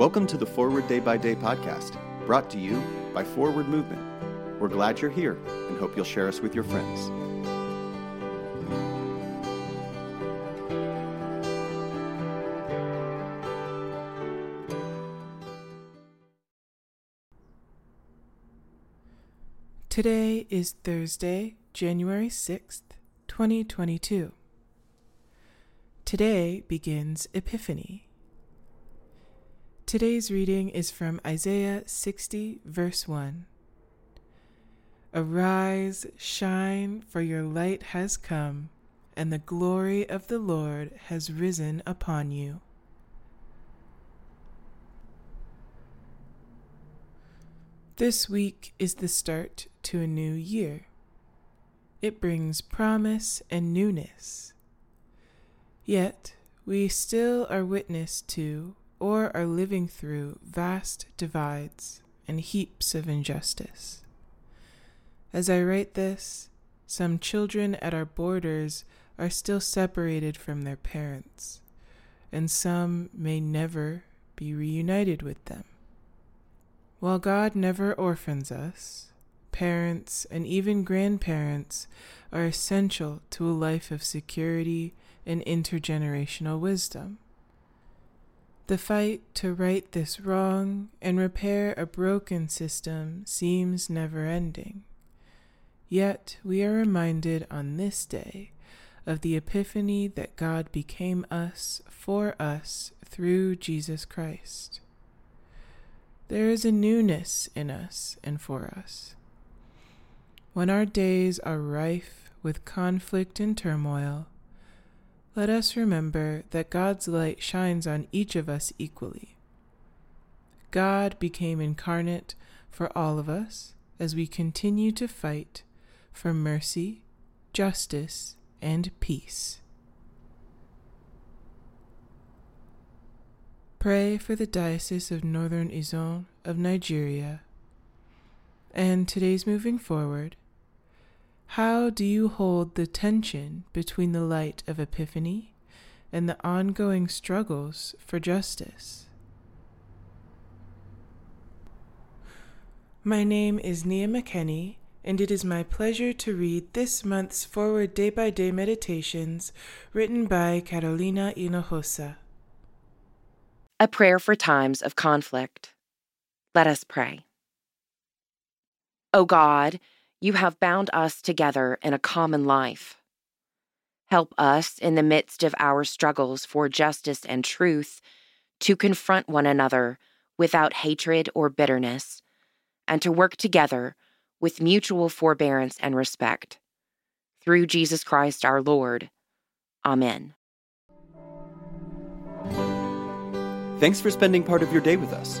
Welcome to the Forward Day by Day podcast, brought to you by Forward Movement. We're glad you're here and hope you'll share us with your friends. Today is Thursday, January 6th, 2022. Today begins Epiphany. Today's reading is from Isaiah 60, verse 1. Arise, shine, for your light has come, and the glory of the Lord has risen upon you. This week is the start to a new year. It brings promise and newness. Yet, we still are witness to or are living through vast divides and heaps of injustice. As I write this, some children at our borders are still separated from their parents, and some may never be reunited with them. While God never orphans us, parents and even grandparents are essential to a life of security and intergenerational wisdom. The fight to right this wrong and repair a broken system seems never ending. Yet we are reminded on this day of the epiphany that God became us for us through Jesus Christ. There is a newness in us and for us. When our days are rife with conflict and turmoil, let us remember that God's light shines on each of us equally. God became incarnate for all of us as we continue to fight for mercy, justice, and peace. Pray for the Diocese of Northern Izon of Nigeria. And today's moving forward. How do you hold the tension between the light of Epiphany and the ongoing struggles for justice? My name is Nia McKenney, and it is my pleasure to read this month's Forward Day by Day Meditations written by Carolina Hinojosa. A prayer for times of conflict. Let us pray. O God, you have bound us together in a common life. Help us in the midst of our struggles for justice and truth to confront one another without hatred or bitterness, and to work together with mutual forbearance and respect. Through Jesus Christ our Lord. Amen. Thanks for spending part of your day with us.